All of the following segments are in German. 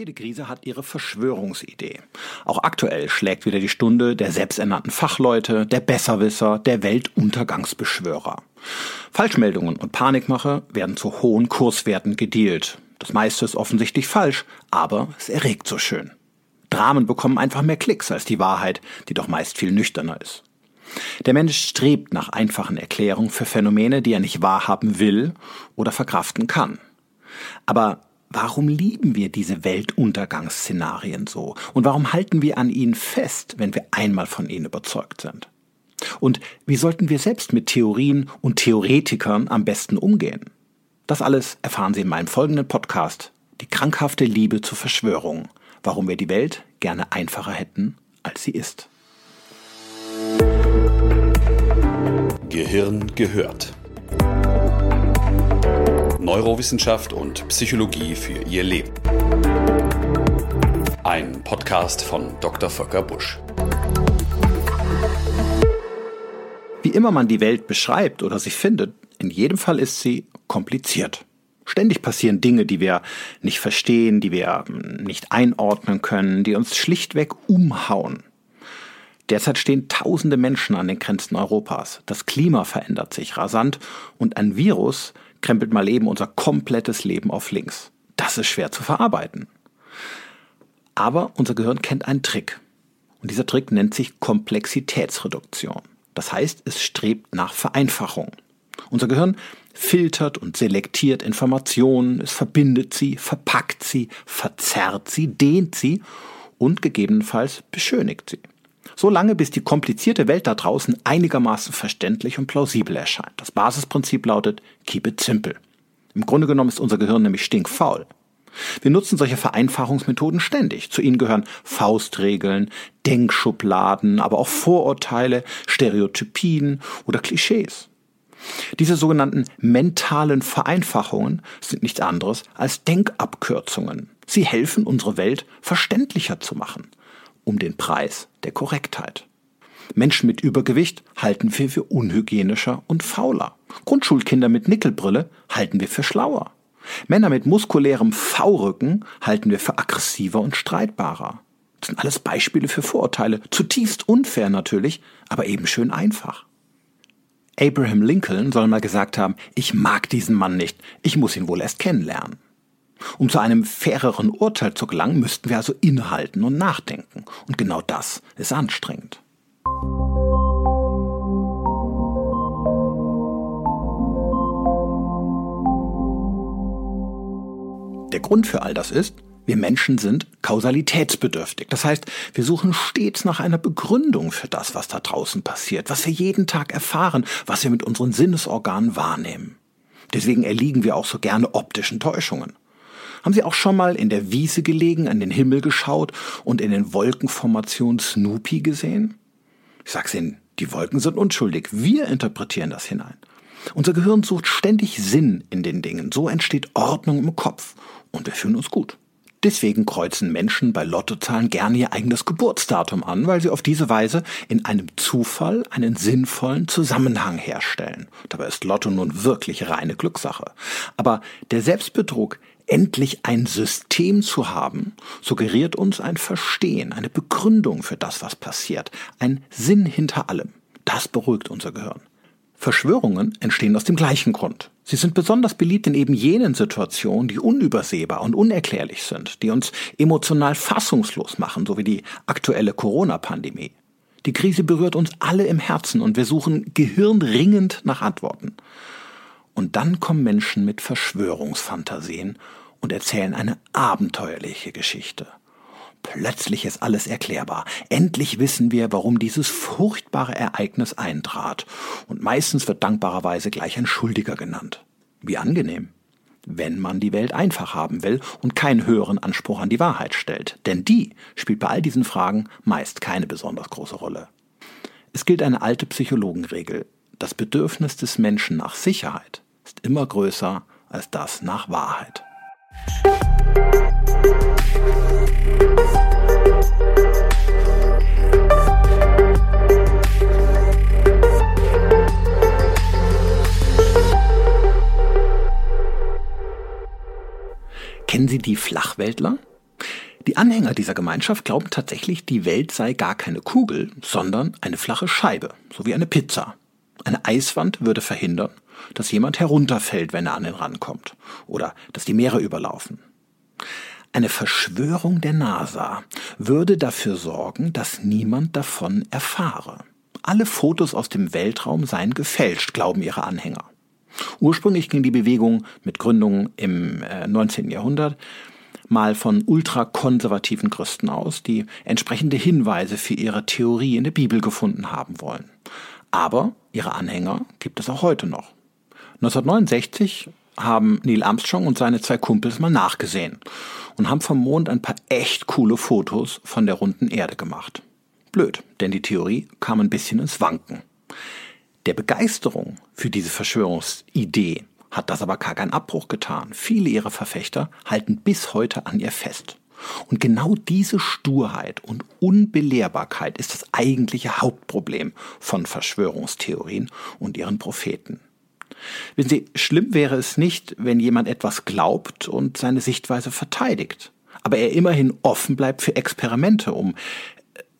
Jede Krise hat ihre Verschwörungsidee. Auch aktuell schlägt wieder die Stunde der selbsternannten Fachleute, der Besserwisser, der Weltuntergangsbeschwörer. Falschmeldungen und Panikmache werden zu hohen Kurswerten gedealt. Das meiste ist offensichtlich falsch, aber es erregt so schön. Dramen bekommen einfach mehr Klicks als die Wahrheit, die doch meist viel nüchterner ist. Der Mensch strebt nach einfachen Erklärungen für Phänomene, die er nicht wahrhaben will oder verkraften kann. Aber Warum lieben wir diese Weltuntergangsszenarien so? Und warum halten wir an ihnen fest, wenn wir einmal von ihnen überzeugt sind? Und wie sollten wir selbst mit Theorien und Theoretikern am besten umgehen? Das alles erfahren Sie in meinem folgenden Podcast Die krankhafte Liebe zur Verschwörung. Warum wir die Welt gerne einfacher hätten, als sie ist. Gehirn gehört. Neurowissenschaft und Psychologie für ihr Leben. Ein Podcast von Dr. Volker Busch. Wie immer man die Welt beschreibt oder sie findet, in jedem Fall ist sie kompliziert. Ständig passieren Dinge, die wir nicht verstehen, die wir hm, nicht einordnen können, die uns schlichtweg umhauen. Derzeit stehen tausende Menschen an den Grenzen Europas. Das Klima verändert sich rasant und ein Virus krempelt mal eben unser komplettes Leben auf links. Das ist schwer zu verarbeiten. Aber unser Gehirn kennt einen Trick. Und dieser Trick nennt sich Komplexitätsreduktion. Das heißt, es strebt nach Vereinfachung. Unser Gehirn filtert und selektiert Informationen, es verbindet sie, verpackt sie, verzerrt sie, dehnt sie und gegebenenfalls beschönigt sie. So lange, bis die komplizierte Welt da draußen einigermaßen verständlich und plausibel erscheint. Das Basisprinzip lautet Keep it simple. Im Grunde genommen ist unser Gehirn nämlich stinkfaul. Wir nutzen solche Vereinfachungsmethoden ständig. Zu ihnen gehören Faustregeln, Denkschubladen, aber auch Vorurteile, Stereotypien oder Klischees. Diese sogenannten mentalen Vereinfachungen sind nichts anderes als Denkabkürzungen. Sie helfen, unsere Welt verständlicher zu machen um den Preis der Korrektheit. Menschen mit Übergewicht halten wir für unhygienischer und fauler. Grundschulkinder mit Nickelbrille halten wir für schlauer. Männer mit muskulärem V-Rücken halten wir für aggressiver und streitbarer. Das sind alles Beispiele für Vorurteile, zutiefst unfair natürlich, aber eben schön einfach. Abraham Lincoln soll mal gesagt haben, ich mag diesen Mann nicht, ich muss ihn wohl erst kennenlernen. Um zu einem faireren Urteil zu gelangen, müssten wir also innehalten und nachdenken. Und genau das ist anstrengend. Der Grund für all das ist, wir Menschen sind kausalitätsbedürftig. Das heißt, wir suchen stets nach einer Begründung für das, was da draußen passiert, was wir jeden Tag erfahren, was wir mit unseren Sinnesorganen wahrnehmen. Deswegen erliegen wir auch so gerne optischen Täuschungen. Haben Sie auch schon mal in der Wiese gelegen, an den Himmel geschaut und in den Wolkenformationen Snoopy gesehen? Ich sag's Ihnen, die Wolken sind unschuldig. Wir interpretieren das hinein. Unser Gehirn sucht ständig Sinn in den Dingen. So entsteht Ordnung im Kopf und wir fühlen uns gut. Deswegen kreuzen Menschen bei Lottozahlen gerne ihr eigenes Geburtsdatum an, weil sie auf diese Weise in einem Zufall einen sinnvollen Zusammenhang herstellen. Dabei ist Lotto nun wirklich reine Glückssache. Aber der Selbstbetrug endlich ein System zu haben, suggeriert uns ein Verstehen, eine Begründung für das, was passiert, ein Sinn hinter allem. Das beruhigt unser Gehirn. Verschwörungen entstehen aus dem gleichen Grund. Sie sind besonders beliebt in eben jenen Situationen, die unübersehbar und unerklärlich sind, die uns emotional fassungslos machen, so wie die aktuelle Corona-Pandemie. Die Krise berührt uns alle im Herzen und wir suchen gehirnringend nach Antworten. Und dann kommen Menschen mit Verschwörungsfantasien und erzählen eine abenteuerliche Geschichte. Plötzlich ist alles erklärbar. Endlich wissen wir, warum dieses furchtbare Ereignis eintrat. Und meistens wird dankbarerweise gleich ein Schuldiger genannt. Wie angenehm. Wenn man die Welt einfach haben will und keinen höheren Anspruch an die Wahrheit stellt. Denn die spielt bei all diesen Fragen meist keine besonders große Rolle. Es gilt eine alte Psychologenregel. Das Bedürfnis des Menschen nach Sicherheit ist immer größer als das nach Wahrheit. Kennen Sie die Flachweltler? Die Anhänger dieser Gemeinschaft glauben tatsächlich, die Welt sei gar keine Kugel, sondern eine flache Scheibe, so wie eine Pizza. Eine Eiswand würde verhindern, dass jemand herunterfällt, wenn er an den Rand kommt, oder dass die Meere überlaufen. Eine Verschwörung der NASA würde dafür sorgen, dass niemand davon erfahre. Alle Fotos aus dem Weltraum seien gefälscht, glauben ihre Anhänger. Ursprünglich ging die Bewegung mit Gründung im 19. Äh, Jahrhundert mal von ultrakonservativen Christen aus, die entsprechende Hinweise für ihre Theorie in der Bibel gefunden haben wollen. Aber ihre Anhänger gibt es auch heute noch. 1969 haben Neil Armstrong und seine zwei Kumpels mal nachgesehen und haben vom Mond ein paar echt coole Fotos von der runden Erde gemacht. Blöd, denn die Theorie kam ein bisschen ins Wanken. Der Begeisterung für diese Verschwörungsidee hat das aber gar keinen Abbruch getan. Viele ihrer Verfechter halten bis heute an ihr fest. Und genau diese Sturheit und Unbelehrbarkeit ist das eigentliche Hauptproblem von Verschwörungstheorien und ihren Propheten. Wissen Sie, schlimm wäre es nicht, wenn jemand etwas glaubt und seine Sichtweise verteidigt, aber er immerhin offen bleibt für Experimente, um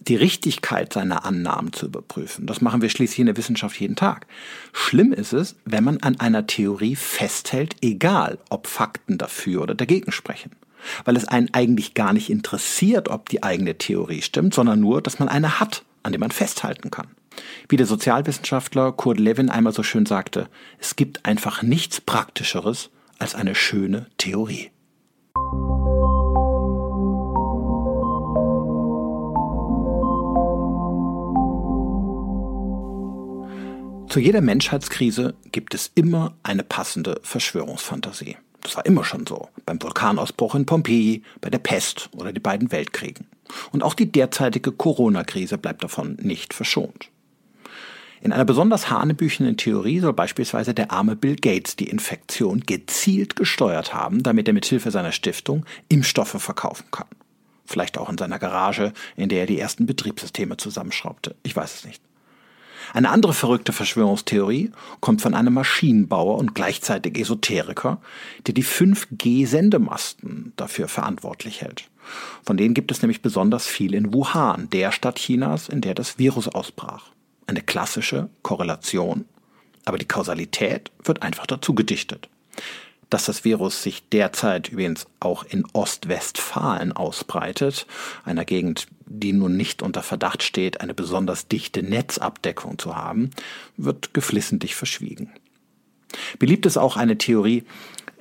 die Richtigkeit seiner Annahmen zu überprüfen. Das machen wir schließlich in der Wissenschaft jeden Tag. Schlimm ist es, wenn man an einer Theorie festhält, egal ob Fakten dafür oder dagegen sprechen. Weil es einen eigentlich gar nicht interessiert, ob die eigene Theorie stimmt, sondern nur, dass man eine hat, an der man festhalten kann. Wie der Sozialwissenschaftler Kurt Lewin einmal so schön sagte, es gibt einfach nichts Praktischeres als eine schöne Theorie. Zu jeder Menschheitskrise gibt es immer eine passende Verschwörungsfantasie. Das war immer schon so. Beim Vulkanausbruch in Pompeji, bei der Pest oder die beiden Weltkriegen. Und auch die derzeitige Corona-Krise bleibt davon nicht verschont. In einer besonders hanebüchenden Theorie soll beispielsweise der arme Bill Gates die Infektion gezielt gesteuert haben, damit er mithilfe seiner Stiftung Impfstoffe verkaufen kann. Vielleicht auch in seiner Garage, in der er die ersten Betriebssysteme zusammenschraubte. Ich weiß es nicht. Eine andere verrückte Verschwörungstheorie kommt von einem Maschinenbauer und gleichzeitig Esoteriker, der die 5G-Sendemasten dafür verantwortlich hält. Von denen gibt es nämlich besonders viel in Wuhan, der Stadt Chinas, in der das Virus ausbrach. Eine klassische Korrelation, aber die Kausalität wird einfach dazu gedichtet dass das Virus sich derzeit übrigens auch in Ostwestfalen ausbreitet, einer Gegend, die nun nicht unter Verdacht steht, eine besonders dichte Netzabdeckung zu haben, wird geflissentlich verschwiegen. Beliebt ist auch eine Theorie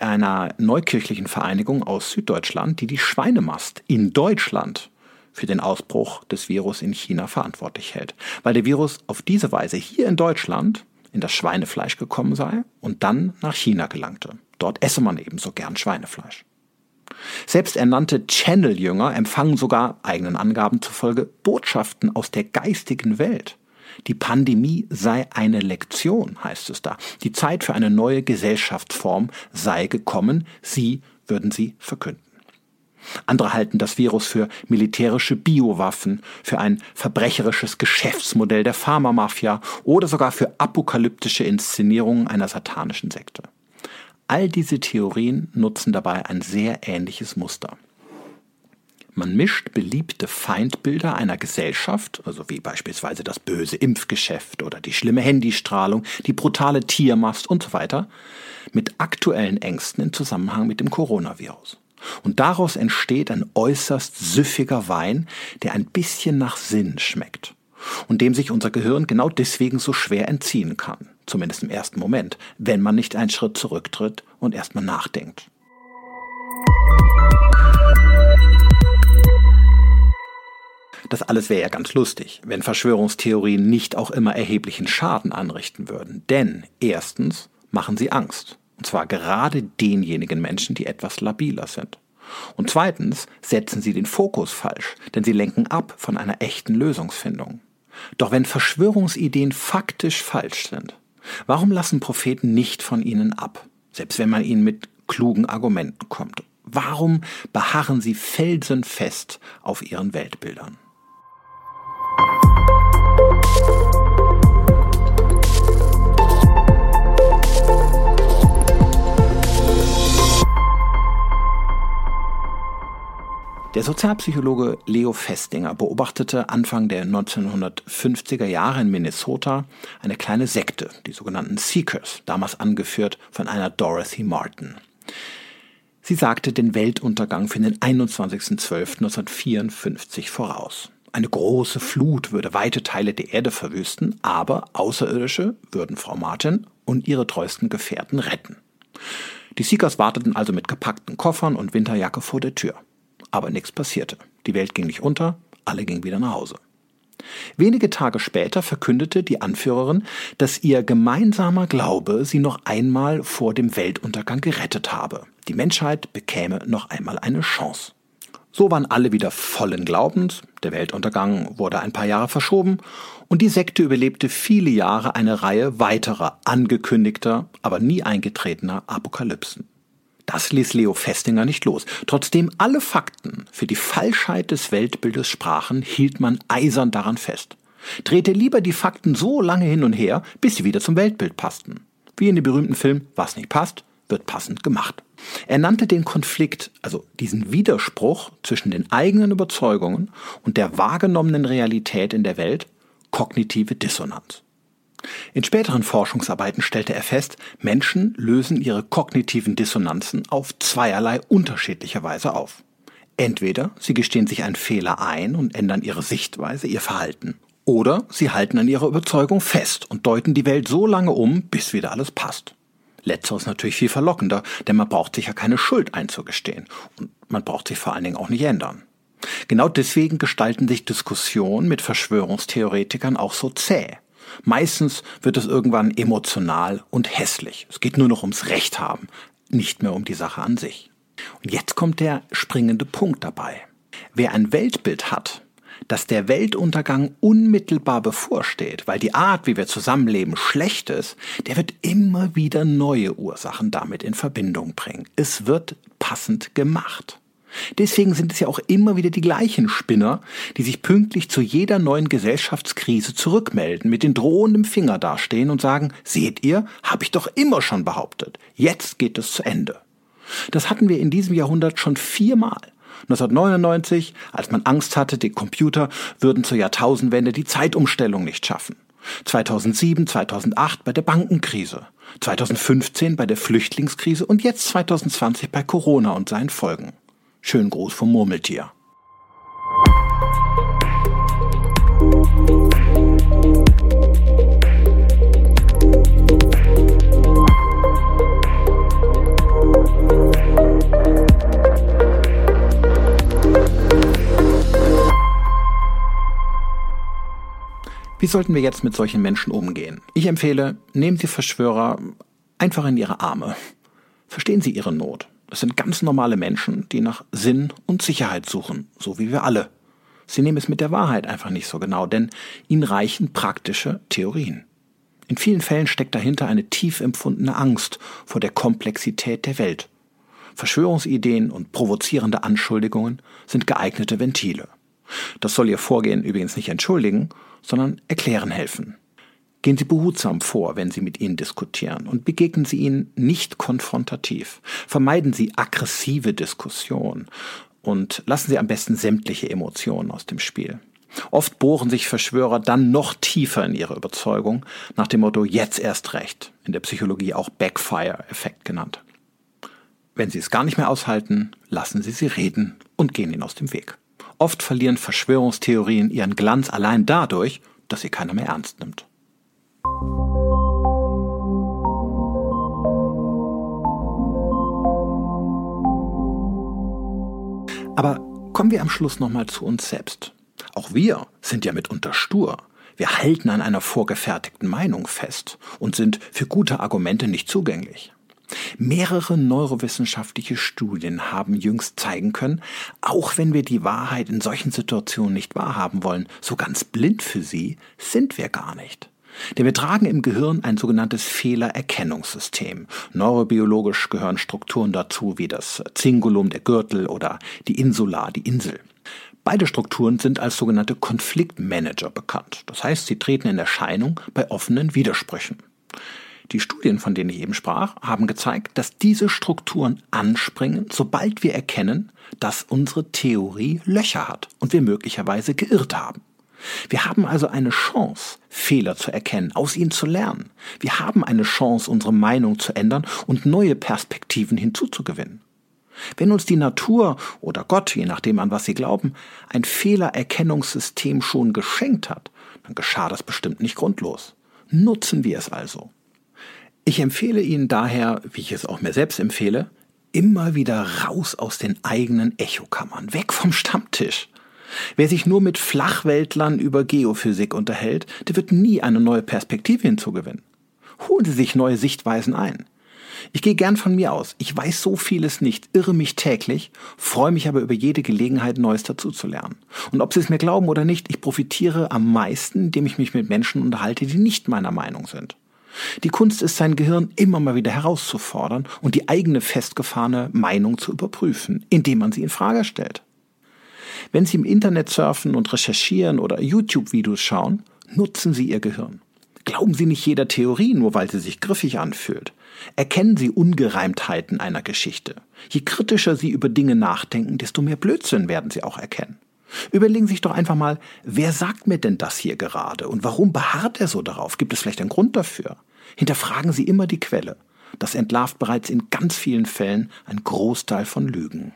einer neukirchlichen Vereinigung aus Süddeutschland, die die Schweinemast in Deutschland für den Ausbruch des Virus in China verantwortlich hält, weil der Virus auf diese Weise hier in Deutschland in das Schweinefleisch gekommen sei und dann nach China gelangte. Dort esse man ebenso gern Schweinefleisch. Selbst ernannte Channel-Jünger empfangen sogar eigenen Angaben zufolge Botschaften aus der geistigen Welt. Die Pandemie sei eine Lektion, heißt es da. Die Zeit für eine neue Gesellschaftsform sei gekommen, sie würden sie verkünden. Andere halten das Virus für militärische Biowaffen, für ein verbrecherisches Geschäftsmodell der Pharmamafia oder sogar für apokalyptische Inszenierungen einer satanischen Sekte. All diese Theorien nutzen dabei ein sehr ähnliches Muster. Man mischt beliebte Feindbilder einer Gesellschaft, also wie beispielsweise das böse Impfgeschäft oder die schlimme Handystrahlung, die brutale Tiermast und so weiter, mit aktuellen Ängsten im Zusammenhang mit dem Coronavirus. Und daraus entsteht ein äußerst süffiger Wein, der ein bisschen nach Sinn schmeckt und dem sich unser Gehirn genau deswegen so schwer entziehen kann, zumindest im ersten Moment, wenn man nicht einen Schritt zurücktritt und erstmal nachdenkt. Das alles wäre ja ganz lustig, wenn Verschwörungstheorien nicht auch immer erheblichen Schaden anrichten würden. Denn erstens machen sie Angst. Und zwar gerade denjenigen Menschen, die etwas labiler sind. Und zweitens setzen sie den Fokus falsch, denn sie lenken ab von einer echten Lösungsfindung. Doch wenn Verschwörungsideen faktisch falsch sind, warum lassen Propheten nicht von ihnen ab, selbst wenn man ihnen mit klugen Argumenten kommt? Warum beharren sie felsenfest auf ihren Weltbildern? Der Sozialpsychologe Leo Festinger beobachtete Anfang der 1950er Jahre in Minnesota eine kleine Sekte, die sogenannten Seekers, damals angeführt von einer Dorothy Martin. Sie sagte den Weltuntergang für den 21.12.1954 voraus. Eine große Flut würde weite Teile der Erde verwüsten, aber Außerirdische würden Frau Martin und ihre treuesten Gefährten retten. Die Seekers warteten also mit gepackten Koffern und Winterjacke vor der Tür. Aber nichts passierte. Die Welt ging nicht unter, alle gingen wieder nach Hause. Wenige Tage später verkündete die Anführerin, dass ihr gemeinsamer Glaube sie noch einmal vor dem Weltuntergang gerettet habe. Die Menschheit bekäme noch einmal eine Chance. So waren alle wieder vollen Glaubens, der Weltuntergang wurde ein paar Jahre verschoben und die Sekte überlebte viele Jahre eine Reihe weiterer angekündigter, aber nie eingetretener Apokalypsen. Das ließ Leo Festinger nicht los. Trotzdem alle Fakten für die Falschheit des Weltbildes sprachen, hielt man eisern daran fest. Drehte lieber die Fakten so lange hin und her, bis sie wieder zum Weltbild passten. Wie in dem berühmten Film Was nicht passt, wird passend gemacht. Er nannte den Konflikt, also diesen Widerspruch zwischen den eigenen Überzeugungen und der wahrgenommenen Realität in der Welt, kognitive Dissonanz. In späteren Forschungsarbeiten stellte er fest, Menschen lösen ihre kognitiven Dissonanzen auf zweierlei unterschiedliche Weise auf. Entweder sie gestehen sich einen Fehler ein und ändern ihre Sichtweise, ihr Verhalten. Oder sie halten an ihrer Überzeugung fest und deuten die Welt so lange um, bis wieder alles passt. Letzteres natürlich viel verlockender, denn man braucht sich ja keine Schuld einzugestehen und man braucht sich vor allen Dingen auch nicht ändern. Genau deswegen gestalten sich Diskussionen mit Verschwörungstheoretikern auch so zäh. Meistens wird es irgendwann emotional und hässlich. Es geht nur noch ums Recht haben, nicht mehr um die Sache an sich. Und jetzt kommt der springende Punkt dabei. Wer ein Weltbild hat, dass der Weltuntergang unmittelbar bevorsteht, weil die Art, wie wir zusammenleben, schlecht ist, der wird immer wieder neue Ursachen damit in Verbindung bringen. Es wird passend gemacht. Deswegen sind es ja auch immer wieder die gleichen Spinner, die sich pünktlich zu jeder neuen Gesellschaftskrise zurückmelden, mit den drohenden Finger dastehen und sagen, seht ihr, habe ich doch immer schon behauptet. Jetzt geht es zu Ende. Das hatten wir in diesem Jahrhundert schon viermal. 1999, als man Angst hatte, die Computer würden zur Jahrtausendwende die Zeitumstellung nicht schaffen. 2007, 2008 bei der Bankenkrise. 2015 bei der Flüchtlingskrise und jetzt 2020 bei Corona und seinen Folgen. Schönen Gruß vom Murmeltier. Wie sollten wir jetzt mit solchen Menschen umgehen? Ich empfehle, nehmen Sie Verschwörer einfach in Ihre Arme. Verstehen Sie Ihre Not. Es sind ganz normale Menschen, die nach Sinn und Sicherheit suchen, so wie wir alle. Sie nehmen es mit der Wahrheit einfach nicht so genau, denn ihnen reichen praktische Theorien. In vielen Fällen steckt dahinter eine tief empfundene Angst vor der Komplexität der Welt. Verschwörungsideen und provozierende Anschuldigungen sind geeignete Ventile. Das soll ihr Vorgehen übrigens nicht entschuldigen, sondern erklären helfen. Gehen Sie behutsam vor, wenn Sie mit ihnen diskutieren und begegnen Sie ihnen nicht konfrontativ. Vermeiden Sie aggressive Diskussion und lassen Sie am besten sämtliche Emotionen aus dem Spiel. Oft bohren sich Verschwörer dann noch tiefer in ihre Überzeugung, nach dem Motto jetzt erst recht, in der Psychologie auch Backfire-Effekt genannt. Wenn Sie es gar nicht mehr aushalten, lassen Sie sie reden und gehen ihnen aus dem Weg. Oft verlieren Verschwörungstheorien ihren Glanz allein dadurch, dass sie keiner mehr ernst nimmt. Aber kommen wir am Schluss nochmal zu uns selbst. Auch wir sind ja mitunter stur. Wir halten an einer vorgefertigten Meinung fest und sind für gute Argumente nicht zugänglich. Mehrere neurowissenschaftliche Studien haben jüngst zeigen können, auch wenn wir die Wahrheit in solchen Situationen nicht wahrhaben wollen, so ganz blind für sie sind wir gar nicht. Denn wir tragen im Gehirn ein sogenanntes Fehlererkennungssystem. Neurobiologisch gehören Strukturen dazu wie das Zingulum, der Gürtel oder die Insula, die Insel. Beide Strukturen sind als sogenannte Konfliktmanager bekannt. Das heißt, sie treten in Erscheinung bei offenen Widersprüchen. Die Studien, von denen ich eben sprach, haben gezeigt, dass diese Strukturen anspringen, sobald wir erkennen, dass unsere Theorie Löcher hat und wir möglicherweise geirrt haben. Wir haben also eine Chance, Fehler zu erkennen, aus ihnen zu lernen. Wir haben eine Chance, unsere Meinung zu ändern und neue Perspektiven hinzuzugewinnen. Wenn uns die Natur oder Gott, je nachdem an was Sie glauben, ein Fehlererkennungssystem schon geschenkt hat, dann geschah das bestimmt nicht grundlos. Nutzen wir es also. Ich empfehle Ihnen daher, wie ich es auch mir selbst empfehle, immer wieder raus aus den eigenen Echokammern, weg vom Stammtisch. Wer sich nur mit Flachweltlern über Geophysik unterhält, der wird nie eine neue Perspektive hinzugewinnen. Holen Sie sich neue Sichtweisen ein. Ich gehe gern von mir aus. Ich weiß so vieles nicht, irre mich täglich, freue mich aber über jede Gelegenheit, Neues dazuzulernen. Und ob Sie es mir glauben oder nicht, ich profitiere am meisten, indem ich mich mit Menschen unterhalte, die nicht meiner Meinung sind. Die Kunst ist, sein Gehirn immer mal wieder herauszufordern und die eigene festgefahrene Meinung zu überprüfen, indem man sie in Frage stellt. Wenn Sie im Internet surfen und recherchieren oder YouTube-Videos schauen, nutzen Sie Ihr Gehirn. Glauben Sie nicht jeder Theorie, nur weil sie sich griffig anfühlt. Erkennen Sie Ungereimtheiten einer Geschichte. Je kritischer Sie über Dinge nachdenken, desto mehr Blödsinn werden Sie auch erkennen. Überlegen Sie sich doch einfach mal, wer sagt mir denn das hier gerade und warum beharrt er so darauf? Gibt es vielleicht einen Grund dafür? Hinterfragen Sie immer die Quelle. Das entlarvt bereits in ganz vielen Fällen einen Großteil von Lügen.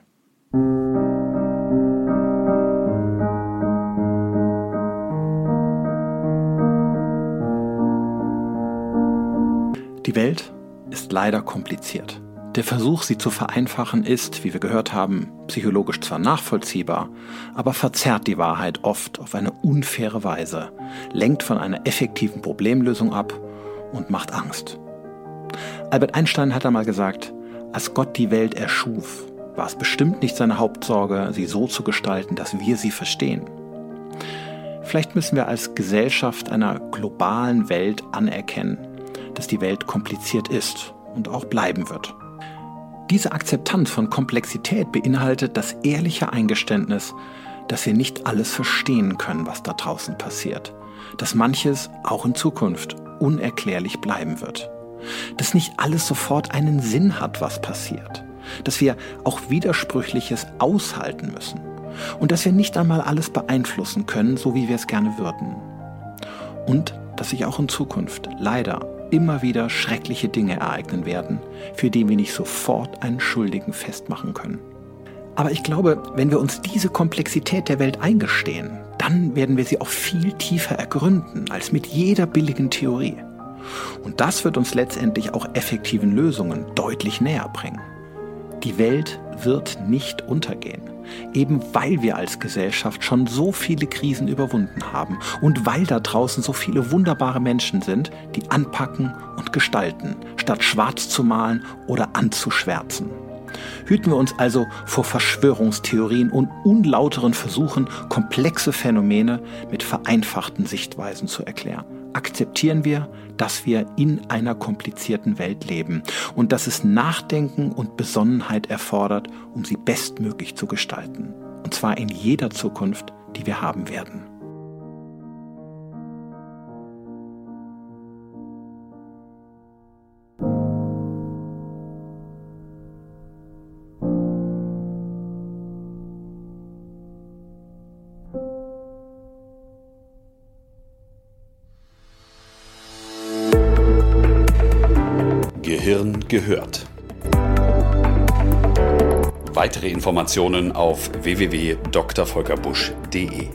Die Welt ist leider kompliziert. Der Versuch, sie zu vereinfachen, ist, wie wir gehört haben, psychologisch zwar nachvollziehbar, aber verzerrt die Wahrheit oft auf eine unfaire Weise, lenkt von einer effektiven Problemlösung ab und macht Angst. Albert Einstein hat einmal gesagt, als Gott die Welt erschuf, war es bestimmt nicht seine Hauptsorge, sie so zu gestalten, dass wir sie verstehen. Vielleicht müssen wir als Gesellschaft einer globalen Welt anerkennen, dass die Welt kompliziert ist und auch bleiben wird. Diese Akzeptanz von Komplexität beinhaltet das ehrliche Eingeständnis, dass wir nicht alles verstehen können, was da draußen passiert, dass manches auch in Zukunft unerklärlich bleiben wird, dass nicht alles sofort einen Sinn hat, was passiert, dass wir auch Widersprüchliches aushalten müssen und dass wir nicht einmal alles beeinflussen können, so wie wir es gerne würden. Und dass sich auch in Zukunft leider immer wieder schreckliche Dinge ereignen werden, für die wir nicht sofort einen Schuldigen festmachen können. Aber ich glaube, wenn wir uns diese Komplexität der Welt eingestehen, dann werden wir sie auch viel tiefer ergründen als mit jeder billigen Theorie. Und das wird uns letztendlich auch effektiven Lösungen deutlich näher bringen. Die Welt wird nicht untergehen eben weil wir als Gesellschaft schon so viele Krisen überwunden haben und weil da draußen so viele wunderbare Menschen sind, die anpacken und gestalten, statt schwarz zu malen oder anzuschwärzen. Hüten wir uns also vor Verschwörungstheorien und unlauteren Versuchen, komplexe Phänomene mit vereinfachten Sichtweisen zu erklären. Akzeptieren wir, dass wir in einer komplizierten Welt leben und dass es Nachdenken und Besonnenheit erfordert, um sie bestmöglich zu gestalten. Und zwar in jeder Zukunft, die wir haben werden. Gehirn gehört. Weitere Informationen auf www.drvolkerbusch.de